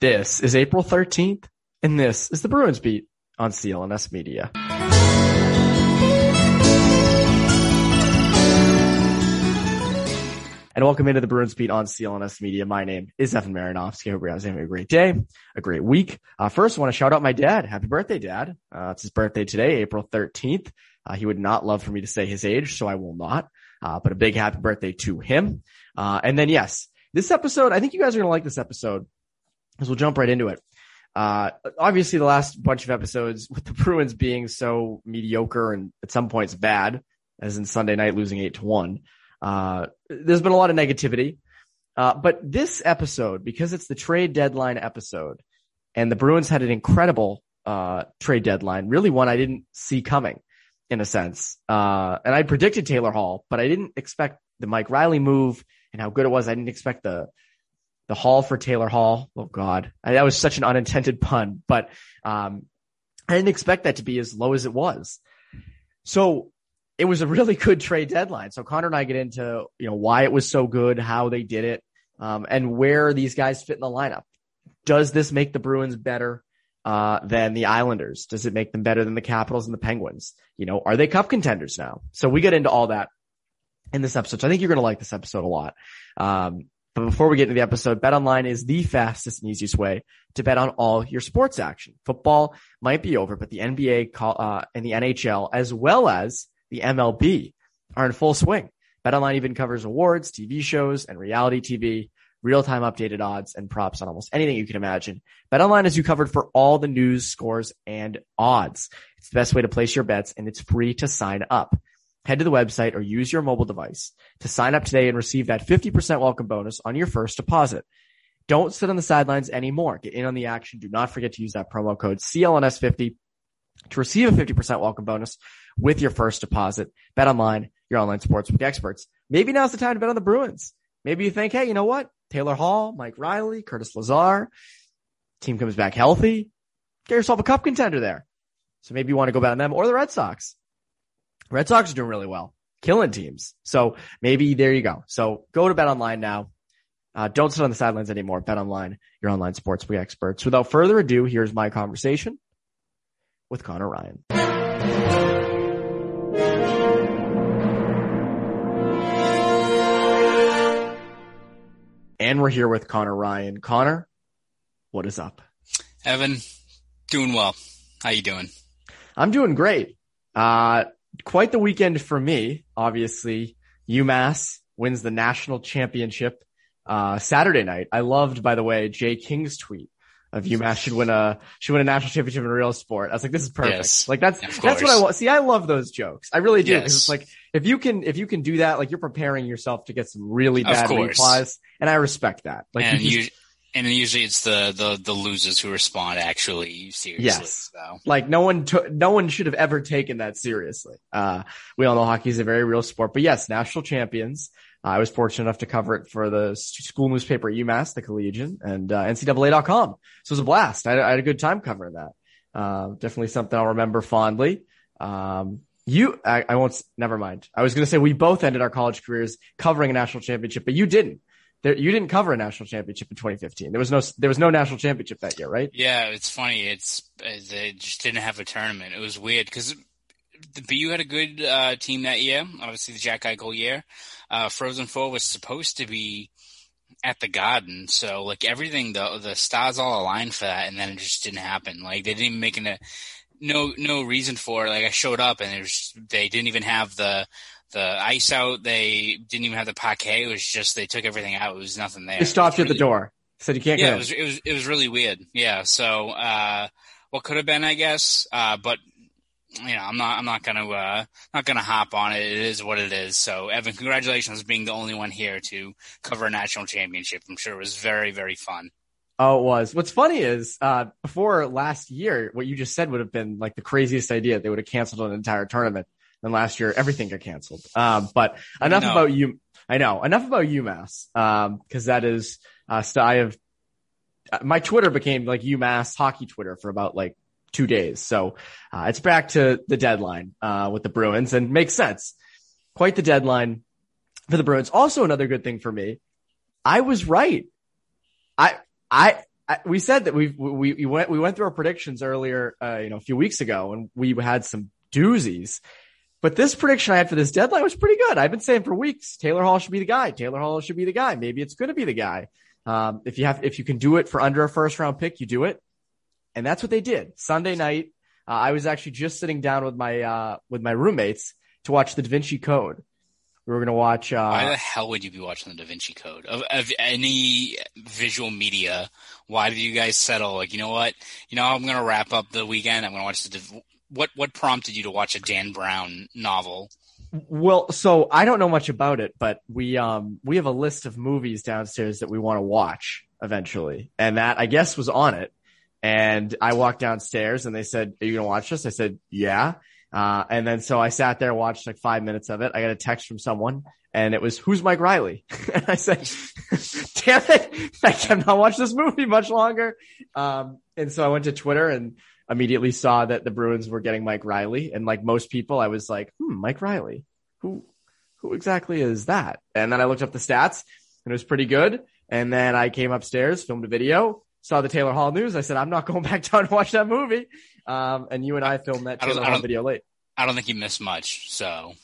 This is April 13th, and this is the Bruins Beat on CLNS Media. And welcome into the Bruins Beat on CLNS Media. My name is Evan Marinofsky. I hope you're having a great day, a great week. Uh, first, I want to shout out my dad. Happy birthday, dad. Uh, it's his birthday today, April 13th. Uh, he would not love for me to say his age, so I will not. Uh, but a big happy birthday to him. Uh, and then yes, this episode, I think you guys are going to like this episode because we'll jump right into it. Uh, obviously the last bunch of episodes with the Bruins being so mediocre and at some points bad, as in Sunday night losing eight to one. Uh, there's been a lot of negativity. Uh, but this episode, because it's the trade deadline episode and the Bruins had an incredible, uh, trade deadline, really one I didn't see coming in a sense. Uh, and I predicted Taylor Hall, but I didn't expect the Mike Reilly move and how good it was. I didn't expect the, the Hall for Taylor Hall. Oh God. I, that was such an unintended pun, but, um, I didn't expect that to be as low as it was. So it was a really good trade deadline. So Conor and I get into, you know, why it was so good, how they did it, um, and where these guys fit in the lineup. Does this make the Bruins better, uh, than the Islanders? Does it make them better than the Capitals and the Penguins? You know, are they cup contenders now? So we get into all that in this episode. So I think you're going to like this episode a lot. Um, but before we get into the episode, BetOnline is the fastest and easiest way to bet on all your sports action. Football might be over, but the NBA uh, and the NHL, as well as the MLB are in full swing. BetOnline even covers awards, TV shows, and reality TV, real-time updated odds and props on almost anything you can imagine. BetOnline has you covered for all the news, scores, and odds. It's the best way to place your bets and it's free to sign up. Head to the website or use your mobile device to sign up today and receive that 50% welcome bonus on your first deposit. Don't sit on the sidelines anymore. Get in on the action. Do not forget to use that promo code CLNS50 to receive a 50% welcome bonus with your first deposit. Bet online, your online sportsbook experts. Maybe now's the time to bet on the Bruins. Maybe you think, hey, you know what? Taylor Hall, Mike Reilly, Curtis Lazar, team comes back healthy. Get yourself a cup contender there. So maybe you want to go bet on them or the Red Sox. Red Sox are doing really well, killing teams. So maybe there you go. So go to bet online now. Uh, don't sit on the sidelines anymore. Bet online, your online sportsbook experts. Without further ado, here's my conversation with Conor Ryan. And we're here with Conor Ryan. Conor, what is up? Evan, doing well. How you doing? I'm doing great. Uh, quite the weekend for me. Obviously, UMass wins the national championship uh, Saturday night. I loved, by the way, Jay King's tweet of UMass should win a should win a national championship in real sport. I was like, this is perfect. Yes, like that's that's what I want. See, I love those jokes. I really do yes. it's like if you can if you can do that, like you're preparing yourself to get some really bad replies, and I respect that. Like and you, just, and usually it's the, the the losers who respond actually seriously. Yes, so. like no one took no one should have ever taken that seriously. Uh, we all know hockey is a very real sport, but yes, national champions. Uh, I was fortunate enough to cover it for the school newspaper at UMass, the Collegian, and uh, NCAA.com. So it was a blast. I, I had a good time covering that. Uh, definitely something I'll remember fondly. Um, you, I, I, won't. Never mind. I was going to say we both ended our college careers covering a national championship, but you didn't. There, you didn't cover a national championship in 2015. There was no, there was no national championship that year, right? Yeah, it's funny. It's they just didn't have a tournament. It was weird because the BU had a good uh, team that year. Obviously, the Jack Eichel year. Uh, Frozen Four was supposed to be at the Garden. So like everything, the the stars all aligned for that, and then it just didn't happen. Like they didn't even make a no no reason for it. Like I showed up and it was they didn't even have the the ice out. They didn't even have the parquet. It was just they took everything out. It was nothing there. They stopped you at the door. Said you can't Yeah, get it was it was it was really weird. Yeah. So uh, what could have been, I guess. Uh, but you know, I'm not I'm not gonna uh, not gonna hop on it. It is what it is. So Evan, congratulations on being the only one here to cover a national championship. I'm sure it was very very fun. Oh, it was. What's funny is, uh, before last year, what you just said would have been like the craziest idea. They would have canceled an entire tournament. And last year, everything got canceled. Um, but enough No. about you. I know enough about UMass. Um, cause that is, uh, I have, uh, my Twitter became like UMass hockey Twitter for about like two days. So, uh, it's back to the deadline, uh, with the Bruins and makes sense. Quite the deadline for the Bruins. Also another good thing for me. I was right. I, I, I we said that we we we went we went through our predictions earlier, uh, you know, a few weeks ago, and we had some doozies. But this prediction I had for this deadline was pretty good. I've been saying for weeks, Taylor Hall should be the guy. Taylor Hall should be the guy. Maybe it's going to be the guy. Um, if you have, if you can do it for under a first round pick, you do it. And that's what they did. Sunday night, uh, I was actually just sitting down with my, uh, with my roommates to watch the Da Vinci Code. We were going to watch, Why uh, the hell would you be watching the Da Vinci Code of, of any visual media? Why did you guys settle? Like, you know what? You know, I'm gonna wrap up the weekend. I'm gonna watch the. What what prompted you to watch a Dan Brown novel? Well, so I don't know much about it, but we um we have a list of movies downstairs that we want to watch eventually, and that I guess was on it. And I walked downstairs, and they said, "Are you gonna watch this?" I said, "Yeah." Uh, and then so I sat there, watched like five minutes of it. I got a text from someone, and it was, "Who's Mike Reilly?" and I said, "Damn it! I cannot watch this movie much longer." Um, and so I went to Twitter and immediately saw that the Bruins were getting Mike Reilly. And like most people, I was like, hmm, Mike Reilly, who, who exactly is that? And then I looked up the stats and it was pretty good. And then I came upstairs, filmed a video, saw the Taylor Hall news. I said, I'm not going back down to watch that movie. Um, and you and I filmed that I don't- Taylor Hall video late. I don't think you missed much. So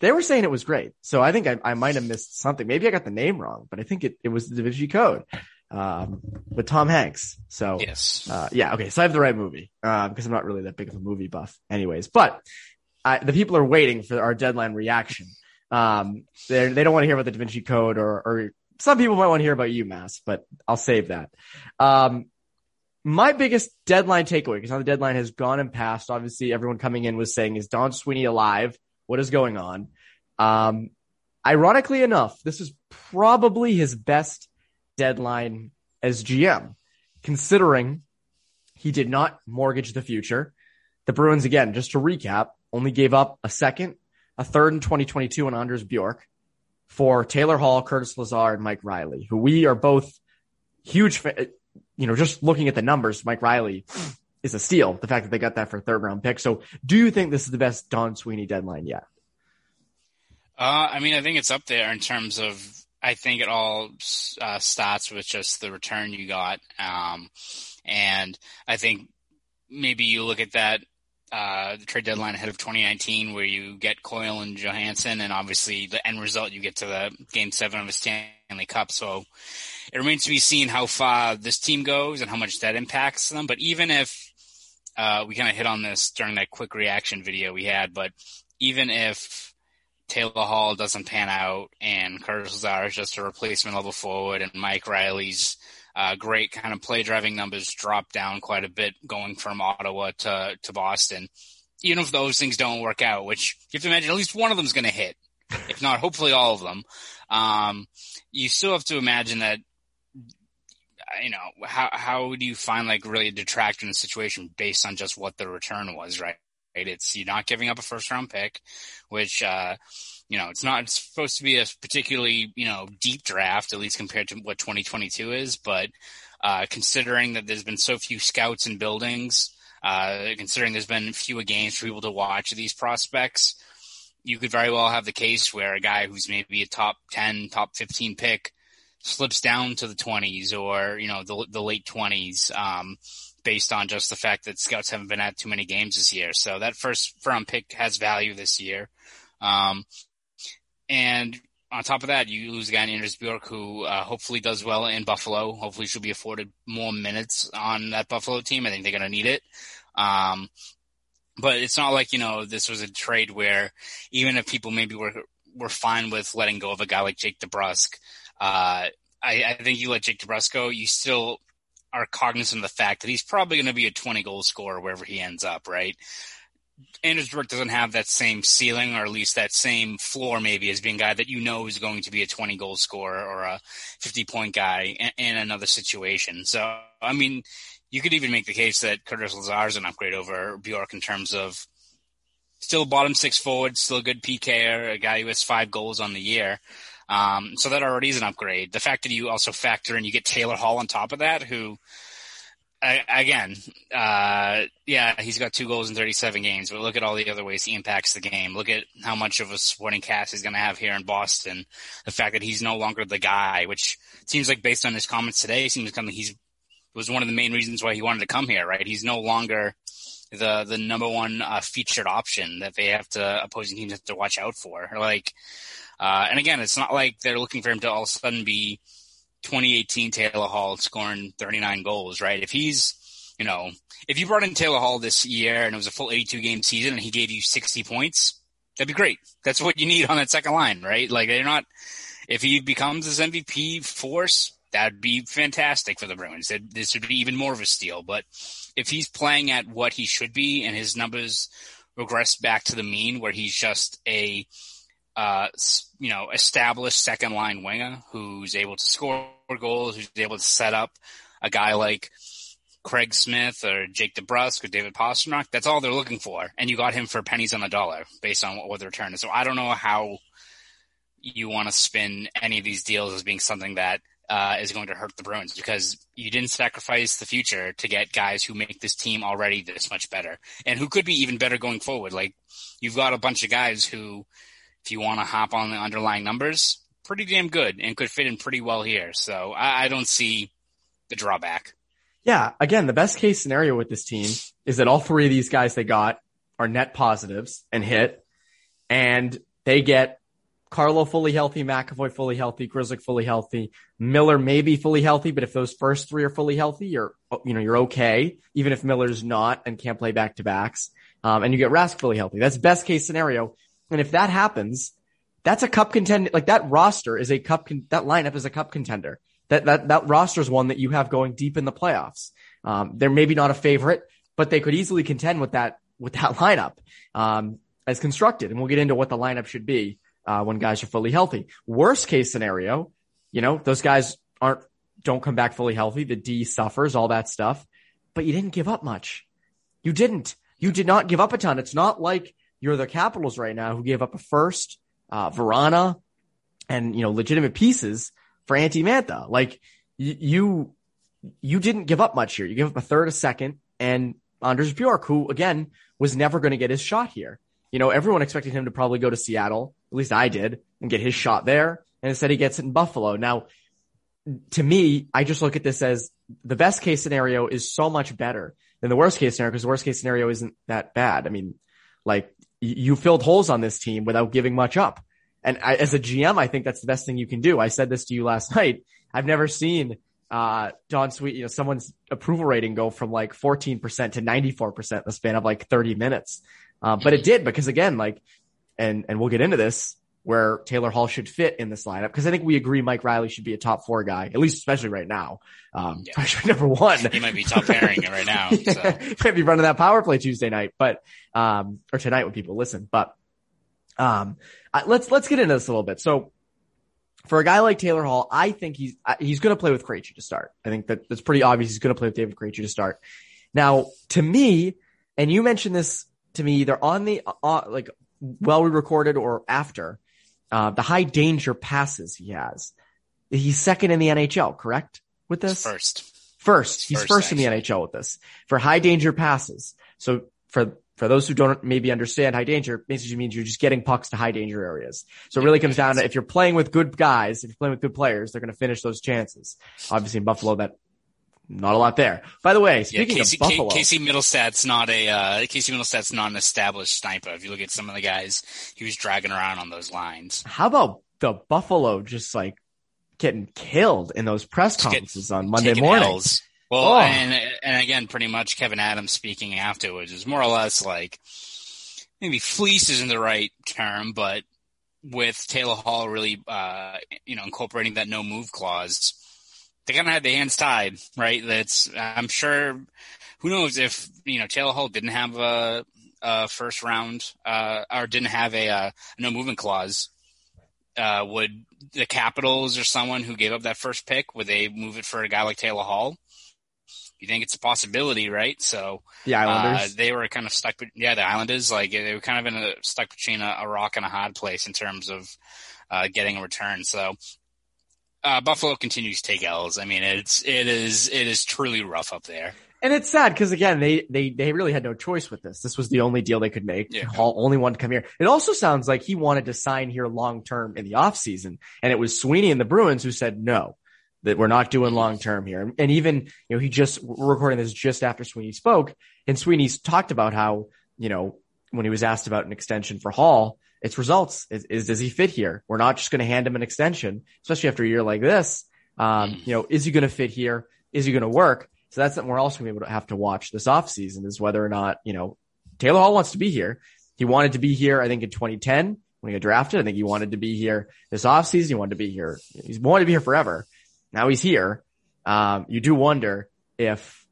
They were saying it was great. So I think I, I might have missed something. Maybe I got the name wrong, but I think it, it was the Da Vinci Code, um, with Tom Hanks. So yes, uh, yeah, okay. So I have the right movie uh, because I'm not really that big of a movie buff, anyways. But I, the people are waiting for our deadline reaction. Um, they they don't want to hear about the Da Vinci Code, or or some people might want to hear about UMass, but I'll save that. Um, my biggest deadline takeaway, because now the deadline has gone and passed. Obviously, everyone coming in was saying, "Is Don Sweeney alive? What is going on?" Um, ironically enough, this is probably his best deadline as GM, considering he did not mortgage the future. The Bruins, again, just to recap, only gave up a second, a third in 2022 on Anders Bjork for Taylor Hall, Curtis Lazar, and Mike Reilly, who we are both huge, fa- you know, just looking at the numbers, Mike Reilly is a steal. The fact that they got that for a third round pick. So do you think this is the best Don Sweeney deadline yet? Uh, I mean, I think it's up there in terms of. I think it all uh, starts with just the return you got, um, and I think maybe you look at that uh, the trade deadline ahead of 2019, where you get Coyle and Johansson, and obviously the end result you get to the Game Seven of the Stanley Cup. So it remains to be seen how far this team goes and how much that impacts them. But even if uh, we kind of hit on this during that quick reaction video we had, but even if Taylor Hall doesn't pan out and Curtis Lazar is just a replacement level forward and Mike Reilly's uh, great kind of play driving numbers drop down quite a bit going from Ottawa to, to Boston. Even if those things don't work out, which you have to imagine at least one of them is going to hit, if not hopefully all of them. Um, you still have to imagine that you know, how how do you find like really a detractor in the situation based on just what the return was, right? It's you're not giving up a first round pick, which uh, you know, it's not supposed to be a particularly, you know, deep draft, at least compared to what 2022 is, but uh, considering that there's been so few scouts and buildings, uh, considering there's been fewer games for people to watch these prospects, you could very well have the case where a guy who's maybe a top 10, top 15 pick slips down to the 20s or, you know, the, the late 20s, um, based on just the fact that scouts haven't been at too many games this year. So that first round pick has value this year. Um, and on top of that, you lose a guy in Anders Bjork who uh, hopefully does well in Buffalo. Hopefully, she'll be afforded more minutes on that Buffalo team. I think they're going to need it. Um, but it's not like you know this was a trade where even if people maybe were were fine with letting go of a guy like Jake DeBrusk, uh, I, I think you let Jake DeBrusk go, you still are cognizant of the fact that he's probably going to be a 20 goal scorer wherever he ends up, right? Anders Bjork doesn't have that same ceiling, or at least that same floor, maybe as being a guy that you know is going to be a 20 goal scorer or a 50 point guy in, in another situation. So, I mean, you could even make the case that Curtis Lazar is an upgrade over Bjork in terms of still bottom six forward, still a good PK, a guy who has five goals on the year. Um, so that already is an upgrade. The fact that you also factor in, you get Taylor Hall on top of that, who, I, again, uh, yeah, he's got two goals in 37 games, but look at all the other ways he impacts the game. Look at how much of a supporting cast he's going to have here in Boston. The fact that he's no longer the guy, which seems like based on his comments today, seems like he's was one of the main reasons why he wanted to come here, right? He's no longer the the number one uh, featured option that they have to opposing teams have to watch out for. Like, uh, and again, it's not like they're looking for him to all of a sudden be 2018 Taylor Hall scoring 39 goals, right? If he's you know, if you brought in Taylor Hall this year and it was a full 82 game season and he gave you 60 points, that'd be great. That's what you need on that second line, right? Like they're not, if he becomes this MVP force, that'd be fantastic for the Bruins. This would be even more of a steal. But if he's playing at what he should be and his numbers regress back to the mean where he's just a uh, you know, established second line winger who's able to score goals, who's able to set up a guy like Craig Smith or Jake DeBrusk or David Pastrnak. That's all they're looking for. And you got him for pennies on the dollar based on what, what the return is. So I don't know how you want to spin any of these deals as being something that uh, is going to hurt the Bruins because you didn't sacrifice the future to get guys who make this team already this much better and who could be even better going forward. Like you've got a bunch of guys who, if you want to hop on the underlying numbers, pretty damn good and could fit in pretty well here. So I, I don't see the drawback. Yeah. Again, the best case scenario with this team is that all three of these guys they got are net positives and hit and they get Carlo fully healthy, McAvoy fully healthy, Grzelcyk fully healthy, Miller maybe fully healthy, but if those first three are fully healthy, you're you know you're okay. Even if Miller's not and can't play back to backs, um, and you get Rask fully healthy, that's best case scenario. And if that happens, that's a cup contender. Like that roster is a cup. Con- that lineup is a cup contender. That that that roster is one that you have going deep in the playoffs. Um, they're maybe not a favorite, but they could easily contend with that with that lineup um, as constructed. And we'll get into what the lineup should be uh, when guys are fully healthy. Worst case scenario, you know, those guys aren't, don't come back fully healthy. The D suffers, all that stuff, but you didn't give up much. You didn't. You did not give up a ton. It's not like you're the Capitals right now who gave up a first, uh, Vrana and, you know, legitimate pieces for Anthony Mantha. Like you, you didn't give up much here. You gave up a third, a second, and Anders Bjork, who again was never going to get his shot here. You know, everyone expected him to probably go to Seattle, at least I did, and get his shot there. And instead he gets it in Buffalo. Now, to me, I just look at this as the best case scenario is so much better than the worst case scenario because the worst case scenario isn't that bad. I mean, like you filled holes on this team without giving much up. And I, as a GM, I think that's the best thing you can do. I said this to you last night. I've never seen uh, Don Sweet, you know, someone's approval rating go from like 14% to 94% in the span of like 30 minutes. Uh, but it did because again, like, and, and we'll get into this where Taylor Hall should fit in this lineup. Cause I think we agree Mike Reilly should be a top four guy, at least especially right now. Um, yeah. number one. He might be top pairing right now. So. might be running that power play Tuesday night, but, um, or tonight when people listen, but, um, let's, let's get into this a little bit. So for a guy like Taylor Hall, I think he's, he's going to play with Krejci to start. I think that that's pretty obvious. He's going to play with David Krejci to start. Now, to me, and you mentioned this to me either on the uh, like while we recorded or after uh, the high danger passes he has. He's second in the NHL, correct? With this first, first, he's first, first in the NHL with this for high danger passes. So for for those who don't maybe understand high danger, basically means you're just getting pucks to high danger areas. So it really comes down to if you're playing with good guys, if you're playing with good players, they're going to finish those chances. Obviously in Buffalo, that not a lot there. By the way, speaking yeah, Casey, of Buffalo, Casey Mittelstadt's not a uh, Casey Mittelstadt's not an established sniper. If you look at some of the guys he was dragging around on those lines, how about the Buffalo just like getting killed in those press conferences on Monday mornings? Well, Oh. and and again, pretty much Kevin Adams speaking afterwards is more or less like maybe fleece isn't the right term, but with Taylor Hall really, uh, you know, incorporating that no move clause, they kind of had their hands tied, right? That's I'm sure. Who knows if you know Taylor Hall didn't have a, a first round uh, or didn't have a, uh no movement clause. Uh, would the Capitals or someone who gave up that first pick would they move it for a guy like Taylor Hall? You think it's a possibility, right? So The uh, Islanders. they were kind of stuck. Yeah, the Islanders, like they were kind of in a stuck between a, a rock and a hard place in terms of uh, getting a return. So uh, Buffalo continues to take L's. I mean, it's it is it is truly rough up there. And it's sad because again, they, they, they really had no choice with this. This was the only deal they could make. Yeah. Hall only wanted to come here. It also sounds like he wanted to sign here long term in the offseason. And it was Sweeney and the Bruins who said no, that we're not doing long term here. And even, you know, he just, we're recording this just after Sweeney spoke and Sweeney's talked about how, you know, when he was asked about an extension for Hall, it's results. Is, is does he fit here? We're not just going to hand him an extension, especially after a year like this. Um, you know, is he going to fit here? Is he going to work? So that's something we're also going to be able to have to watch this offseason is whether or not, you know, Taylor Hall wants to be here. He wanted to be here, I think, in 2010 when he got drafted. I think he wanted to be here this offseason. He wanted to be here. He's wanted to be here forever. Now he's here. Um, you do wonder if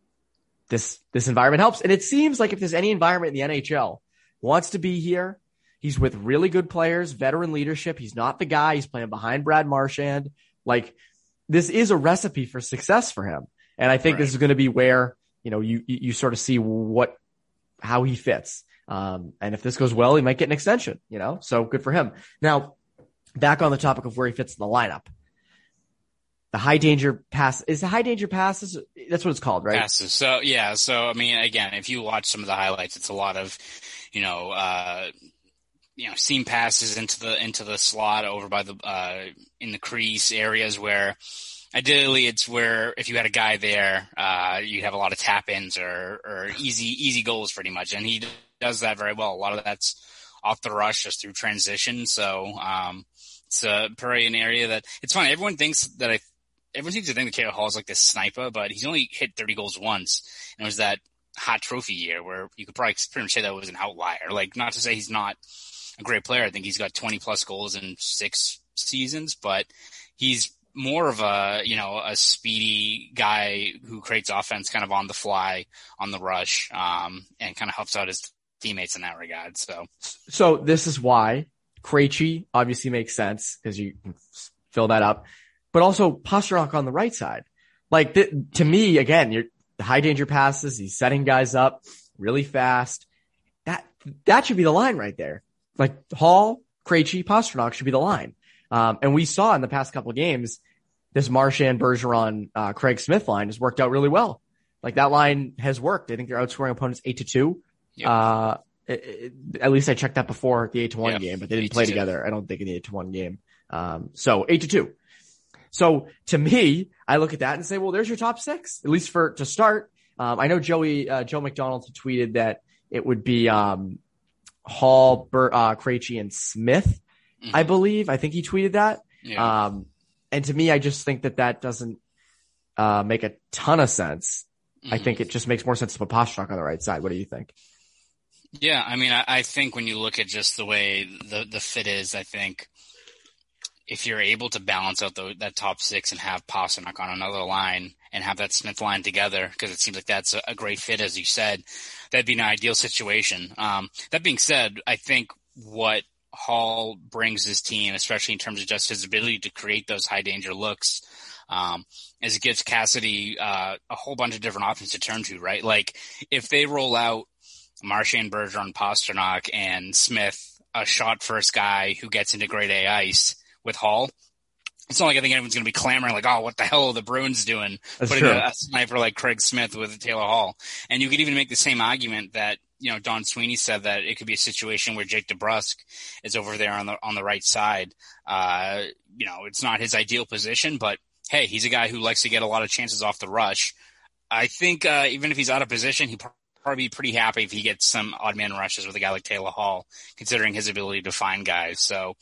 this, this environment helps. And it seems like if there's any environment in the NHL wants to be here, he's with really good players, veteran leadership. He's not the guy. He's playing behind Brad Marchand. Like this is a recipe for success for him. And I think Right. this is going to be where, you know, you, you sort of see what, how he fits. Um, and if this goes well, he might get an extension, you know, so good for him. Now, back on the topic of where he fits in the lineup. The high danger pass is the high danger passes. That's what it's called, right? passes. So yeah, so I mean, again, if you watch some of the highlights, it's a lot of, you know, uh, you know, seam passes into the into the slot over by the uh, in the crease areas where ideally it's where if you had a guy there, uh, you have a lot of tap ins or or easy easy goals pretty much, and he does that very well. A lot of that's off the rush just through transition. So um, it's a probably an area that it's funny. Everyone thinks that I everyone seems to think that Taylor Hall is like this sniper, but he's only hit 30 goals once. And it was that Hart Trophy year where you could probably pretty much say that was an outlier. Like, not to say he's not a great player. I think he's got 20 plus goals in six seasons, but he's more of a, you know, a speedy guy who creates offense kind of on the fly, on the rush, um, and kind of helps out his teammates in that regard. So, So this is why Krejci obviously makes sense because you fill that up, but also Pastrnak on the right side. Like th- to me, again, you're high danger passes. He's setting guys up really fast. That that should be the line right there. Like Hall, Krejci, Pastrnak should be the line. Um, and we saw in the past couple of games this Marchand, Bergeron, uh, Craig Smith line has worked out really well. Like that line has worked. I think they're outscoring opponents eight to two. Yep. Uh, it- it- at least I checked that before the eight to one Yeah, game, but they didn't to play two. together. I don't think in the eight to one game. Um, so eight to two. So to me, I look at that and say, well, there's your top six, at least for to start. Um, I know Joey uh, Joe McDonald tweeted that it would be um, Hall, Bur- uh, Krejci, and Smith. I Mhm. believe. I think he tweeted that. yeah. Um, and to me, I just think that that doesn't uh, make a ton of sense. I Mhm. think it just makes more sense to put Pastrnak on the right side. What do you think? Yeah, I mean, I, I think when you look at just the way the the fit is, I think if you're able to balance out the, that top six and have Pastrnak on another line and have that Smith line together, because it seems like that's a, a great fit, as you said, that'd be an ideal situation. Um, that being said, I think what Hall brings his team, especially in terms of just his ability to create those high danger looks, um, is it gives Cassidy uh, a whole bunch of different options to turn to, right? Like if they roll out Marchand, Bergeron, Pastrnak, and Smith, a shot first guy who gets into grade A ice with Hall. It's not like I think anyone's going to be clamoring like, "Oh, what the hell are the Bruins doing?" That's putting a, a sniper like Craig Smith with Taylor Hall. And you could even make the same argument that you know Don Sweeney said that it could be a situation where Jake DeBrusk is over there on the on the right side. Uh, you know, it's not his ideal position, but hey, he's a guy who likes to get a lot of chances off the rush. I think uh, even if he's out of position, he probably be pretty happy if he gets some odd man rushes with a guy like Taylor Hall, considering his ability to find guys. So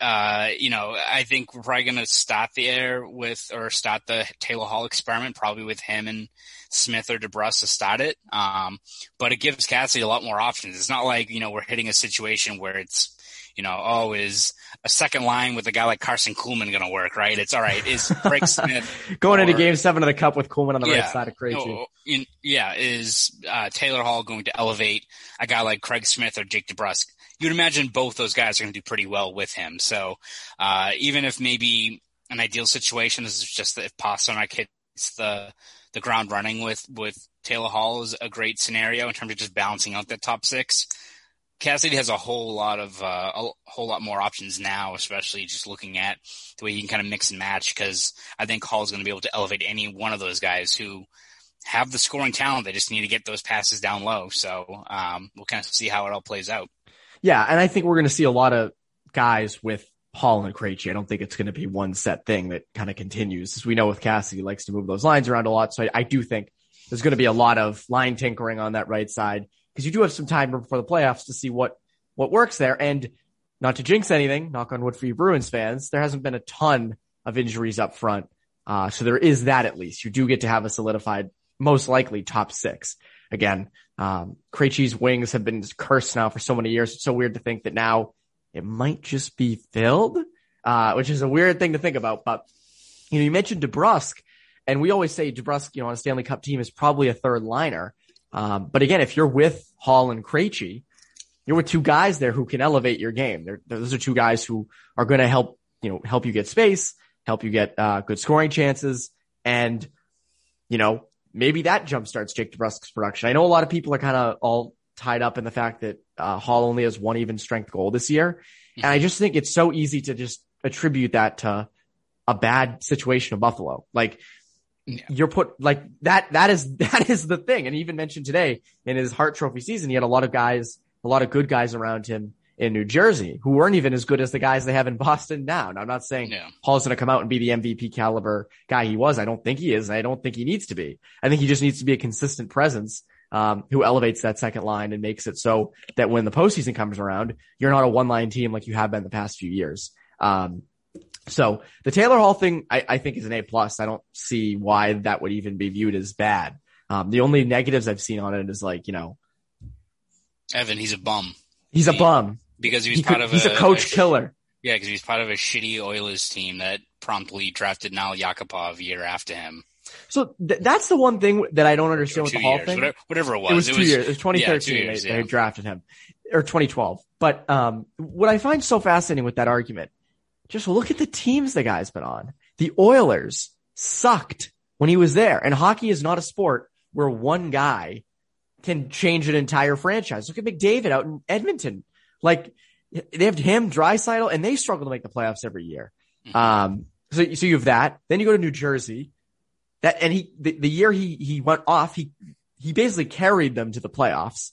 uh, you know, I think we're probably going to start the air with, or start the Taylor Hall experiment, probably with him and Smith or DeBrusk to start it. Um, but it gives Cassidy a lot more options. It's not like, you know, we're hitting a situation where it's, you know, oh, is a second line with a guy like Karson Kuhlman going to work, right? It's all right. Is Craig Smith going or, into game seven of the cup with Kuhlman on the yeah, right side of Krejci? no, in, yeah, is uh, Taylor Hall going to elevate a guy like Craig Smith or Jake DeBrusk? You'd imagine both those guys are going to do pretty well with him. So uh, even if maybe an ideal situation is just that if Pastrnak hits the the ground running with with Taylor Hall is a great scenario in terms of just balancing out that top six. Cassidy has a whole lot of uh, a whole lot more options now, especially just looking at the way he can kind of mix and match. Because I think Hall is going to be able to elevate any one of those guys who have the scoring talent. They just need to get those passes down low. So um, we'll kind of see how it all plays out. Yeah, and I think we're going to see a lot of guys with Hall and Krejci. I don't think it's going to be one set thing that kind of continues. As we know with Cassidy, likes to move those lines around a lot. So I, I do think there's going to be a lot of line tinkering on that right side because you do have some time before the playoffs to see what what works there. And not to jinx anything, knock on wood for you Bruins fans, there hasn't been a ton of injuries up front. Uh, so there is that at least. You do get to have a solidified, most likely top six. Again, um, Krejci's wings have been cursed now for so many years. It's so weird to think that now it might just be filled, uh, which is a weird thing to think about. But, you know, you mentioned DeBrusk and we always say DeBrusk, you know, on a Stanley Cup team is probably a third liner. Um, but again, if you're with Hall and Krejci, you're with two guys there who can elevate your game. They're, those are two guys who are going to help, you know, help you get space, help you get, uh, good scoring chances. And, you know, maybe that jumpstarts Jake DeBrusk's production. I know a lot of people are kind of all tied up in the fact that, uh, Hall only has one even strength goal this year. And I just think it's so easy to just attribute that to a bad situation of Buffalo. Like, yeah. you're put like that. That is that is the thing. And he even mentioned today in his Hart Trophy season, he had a lot of guys, a lot of good guys around him in New Jersey who weren't even as good as the guys they have in Boston now. And I'm not saying yeah. Hall's going to come out and be the MVP caliber guy he was. I don't think he is. And I don't think he needs to be. I think he just needs to be a consistent presence. Um, who elevates that second line and makes it so that when the postseason comes around, you're not a one line team like you have been the past few years. Um, so the Taylor Hall thing, I, I think is an A plus. I don't see why that would even be viewed as bad. Um, the only negatives I've seen on it is like, you know, Evan, he's a bum. He's a bum because he was he part could, of he's a, a coach a, killer. Yeah, because he was part of a shitty Oilers team that promptly drafted Nail Yakupov year after him. So th- that's the one thing that I don't understand with the Hall years, thing. Whatever, whatever, it was. It was it two was, years. It was 2013. Yeah, years, they, yeah. they drafted him or 2012. But, um, what I find so fascinating with that argument, just look at the teams the guy's been on. The Oilers sucked when he was there and hockey is not a sport where one guy can change an entire franchise. Look at McDavid out in Edmonton. Like they have him, Draisaitl, and they struggle to make the playoffs every year. Um, so, so you have that. Then you go to New Jersey. That and he the, the year he he went off, he he basically carried them to the playoffs.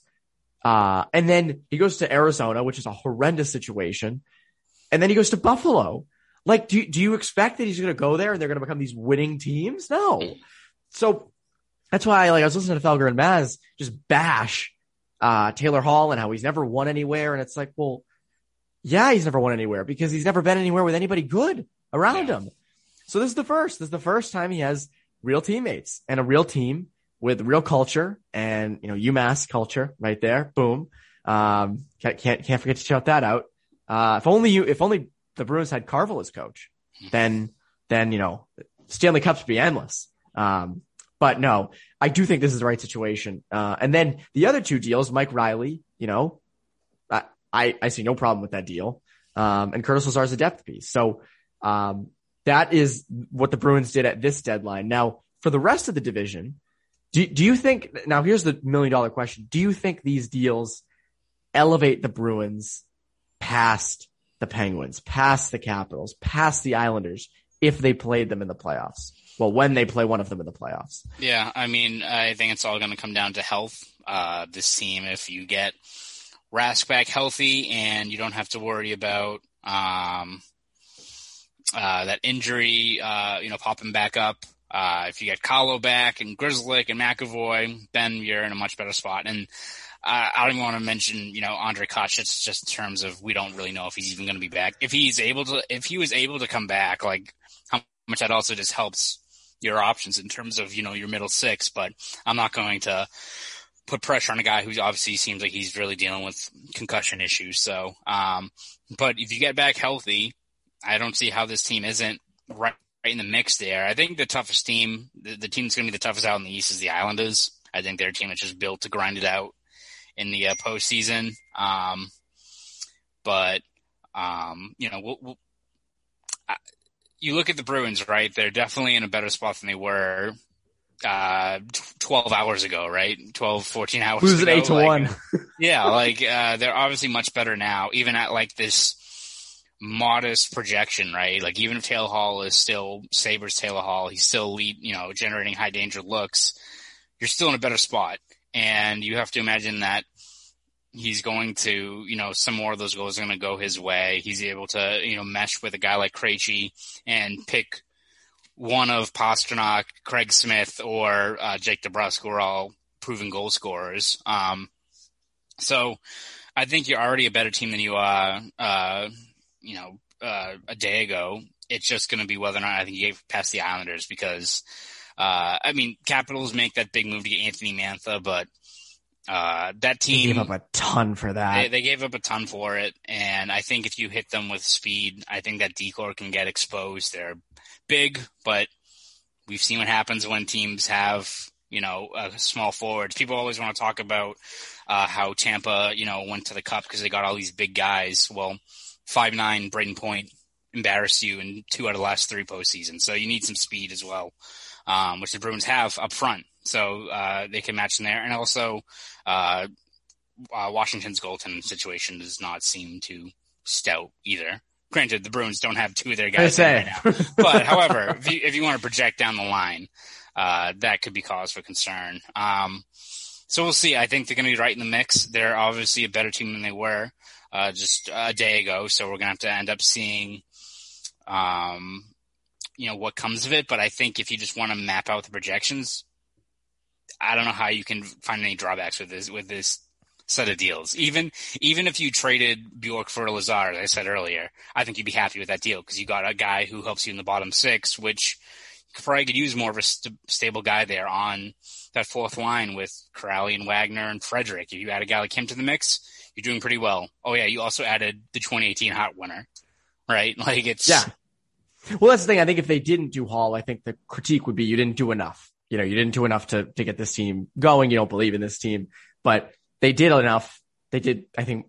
Uh, and then he goes to Arizona, which is a horrendous situation. And then he goes to Buffalo. Like, do do you expect that he's going to go there and they're going to become these winning teams? No. So that's why, like, I was listening to Felger and Maz just bash uh, Taylor Hall and how he's never won anywhere, and it's like, well, yeah, he's never won anywhere because he's never been anywhere with anybody good around Yeah. him. So this is the first. This is the first time he has real teammates and a real team with real culture and you know UMass culture right there. Boom. Um, can't can't, can't forget to shout that out. Uh, if only you, if only the Bruins had Carvel as coach, then then you know Stanley Cups would be endless. Um, but no, I do think this is the right situation. Uh, and then the other two deals, Mike Reilly, you know, I I, I see no problem with that deal. Um, and Curtis Lazar's a depth piece. So um, that is what the Bruins did at this deadline. Now, for the rest of the division, do, do you think, now here's the million dollar question. Do you think these deals elevate the Bruins past the Penguins, past the Capitals, past the Islanders if they played them in the playoffs? Well, when they play one of them in the playoffs. Yeah, I mean, I think it's all going to come down to health. Uh, this team, if you get Rask back healthy and you don't have to worry about um, uh, that injury, uh, you know, popping back up. Uh, if you get Carlo back and Grzelcyk and McAvoy, then you're in a much better spot. And I, I don't even want to mention, you know, Andre Kotchitz just in terms of we don't really know if he's even going to be back. If he's able to, if he was able to come back, like how much that also just helps your options in terms of, you know, your middle six, but I'm not going to put pressure on a guy who obviously seems like he's really dealing with concussion issues. So, um, but if you get back healthy, I don't see how this team isn't right, right in the mix there. I think the toughest team, the, the team that's going to be the toughest out in the East is the Islanders. I think they're a team that's just built to grind it out in the uh, postseason. Um, but um, you know, we'll, we'll, you look at the Bruins, right? They're definitely in a better spot than they were uh, 12 hours ago, right? 12, 14 hours Losing ago. eight to like, one. yeah, like uh, they're obviously much better now, even at like this modest projection, right? Like even if Taylor Hall is still Sabres Taylor Hall, he's still lead, you know, generating high danger looks. You're still in a better spot, and you have to imagine that he's going to, you know, some more of those goals are going to go his way. He's able to, you know, mesh with a guy like Krejci and pick one of Pastrnak, Craig Smith, or uh, Jake DeBrusk, who are all proven goal scorers. Um, so I think you're already a better team than you are, uh, you know, uh, a day ago. It's just going to be whether or not I think you gave past the Islanders because, uh, I mean, Capitals make that big move to get Anthony Mantha, but uh, that team They gave up a ton for that. they, they gave up a ton for it, and I think if you hit them with speed, I think that decor can get exposed. They're big, but we've seen what happens when teams have you know a small forwards. People always want to talk about uh, how Tampa you know went to the cup because they got all these big guys. Well, five nine Brayden Point embarrassed you in two out of the last three postseasons, so you need some speed as well, um, which the Bruins have up front. So uh, they can match in there, and also uh, uh, Washington's goaltending situation does not seem too stout either. Granted, the Bruins don't have two of their guys right now, but however, if you, if you want to project down the line, uh, that could be cause for concern. Um, so we'll see. I think they're going to be right in the mix. They're obviously a better team than they were uh, just a day ago, so we're going to have to end up seeing, um, you know, what comes of it. But I think if you just want to map out the projections, I don't know how you can find any drawbacks with this with this set of deals. Even even if you traded Bjork for Lazar, as I said earlier, I think you'd be happy with that deal because you got a guy who helps you in the bottom six, which probably could use more of a st- stable guy there on that fourth line with Kuraly and Wagner and Frederic. If you add a guy like him to the mix, you're doing pretty well. Oh yeah, you also added the 2018 Hart winner, right? Like it's Yeah. Well, that's the thing. I think if they didn't do Hall, I think the critique would be you didn't do enough. You know, you didn't do enough to, to get this team going. You don't believe in this team, but they did enough. They did, I think,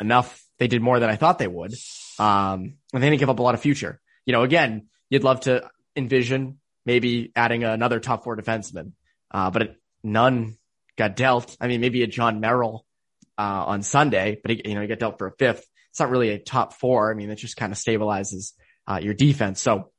enough. They did more than I thought they would. Um, and they didn't give up a lot of future. You know, again, you'd love to envision maybe adding another top four defenseman, uh, but it, none got dealt. I mean, maybe a Jon Merrill, uh, on Sunday, but he, you know, he got dealt for a fifth. It's not really a top four. I mean, it just kind of stabilizes, uh, your defense. So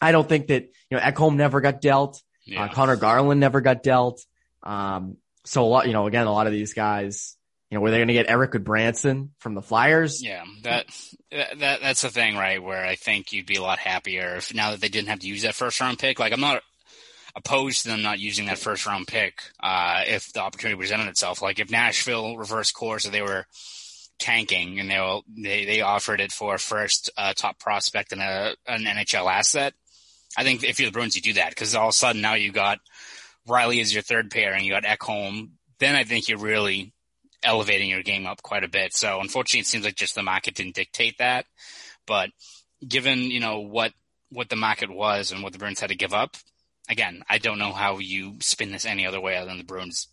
I don't think that, you know, Ekholm never got dealt. Yeah. Uh, Conor Garland never got dealt. Um, so a lot, you know, again, a lot of these guys, you know, were they going to get Eric Branson from the Flyers? Yeah, that, that that's the thing, right? Where I think you'd be a lot happier if now that they didn't have to use that first round pick. Like I'm not opposed to them not using that first round pick uh, if the opportunity presented itself. Like if Nashville reversed course, or they were tanking and they will, they they offered it for first uh, top prospect and a an NHL asset. I think if you're the Bruins, you do that because all of a sudden now you got Reilly as your third pair and you got Ekholm. Then I think you're really elevating your game up quite a bit. So unfortunately, it seems like just the market didn't dictate that. But given you know what what the market was and what the Bruins had to give up, again, I don't know how you spin this any other way other than the Bruins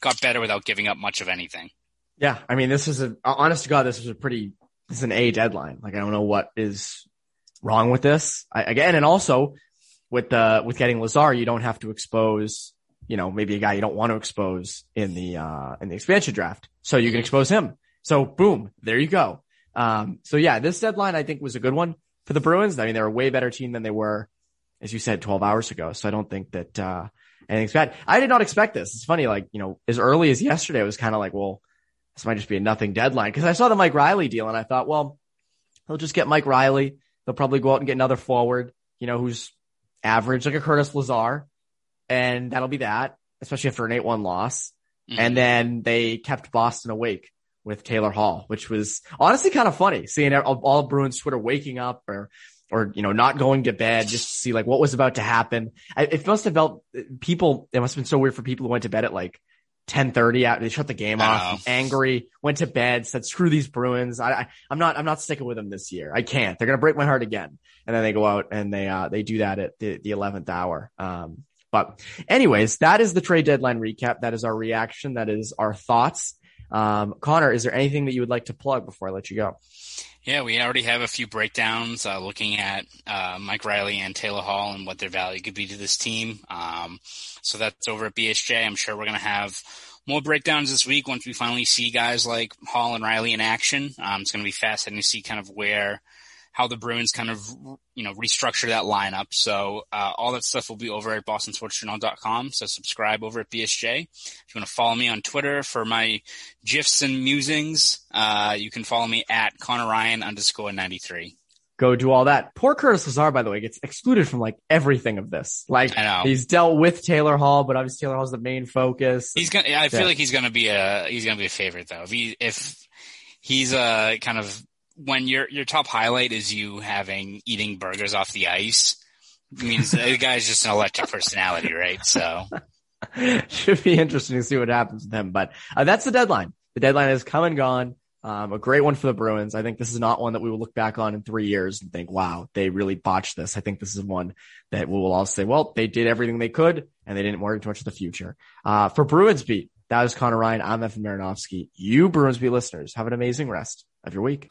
got better without giving up much of anything. Yeah. I mean, this is a, honest to God, this is a pretty, this is an A deadline. Like, I don't know what is wrong with this. I, again, and also with the, with getting Lazar, you don't have to expose, you know, maybe a guy you don't want to expose in the, uh, in the expansion draft. So you can expose him. So boom, there you go. Um, so yeah, this deadline I think was a good one for the Bruins. I mean, they're a way better team than they were, as you said, 12 hours ago. So I don't think that, uh, anything's bad. I did not expect this. It's funny, like, you know, as early as yesterday, it was kind of like, well, this might just be a nothing deadline. Cause I saw the Mike Reilly deal and I thought, well, they'll just get Mike Reilly. They'll probably go out and get another forward, you know, who's average, like a Curtis Lazar. And that'll be that, especially after an 8-1 loss. Mm-hmm. And then they kept Boston awake with Taylor Hall, which was honestly kind of funny seeing all Bruins Twitter waking up or, or, you know, not going to bed just to see like what was about to happen. It must have felt people, it must have been so weird for people who went to bed at like 1030 out. They shut the game off, angry, went to bed, said, screw these Bruins. I, I, am not, I'm not sticking with them this year. I can't. They're going to break my heart again. And then they go out and they, uh, they do that at the, the 11th hour. Um, but anyways, that is the trade deadline recap. That is our reaction. That is our thoughts. Um, Conor, is there anything that you would like to plug before I let you go? Yeah, we already have a few breakdowns uh, looking at uh, Mike Reilly and Taylor Hall and what their value could be to this team. Um, so that's over at BSJ. I'm sure we're going to have more breakdowns this week once we finally see guys like Hall and Reilly in action. Um, it's going to be fascinating to see kind of where how the Bruins kind of, you know, restructure that lineup. So, uh, all that stuff will be over at bostonsportsjournal.com. So subscribe over at BSJ. If you want to follow me on Twitter for my GIFs and musings, uh, you can follow me at Conor Ryan underscore 93 go do all that. Poor Curtis Lazar, by the way, gets excluded from like everything of this. Like he's dealt with Taylor Hall, but obviously Taylor Hall's the main focus. He's gonna. I feel yeah. like he's gonna be a he's gonna be a favorite though. If he if he's a kind of when your your top highlight is you having eating burgers off the ice, means the guy's just an electric personality, right? So should be interesting to see what happens with him. But uh, that's the deadline. The deadline has come and gone. Um, a great one for the Bruins. I think this is not one that we will look back on in three years and think, wow, they really botched this. I think this is one that we will all say, well, they did everything they could and they didn't worry too much of the future. Uh, for Bruins beat, that was Conor Ryan. I'm Evan Marinofsky. You Bruins beat listeners have an amazing rest of your week.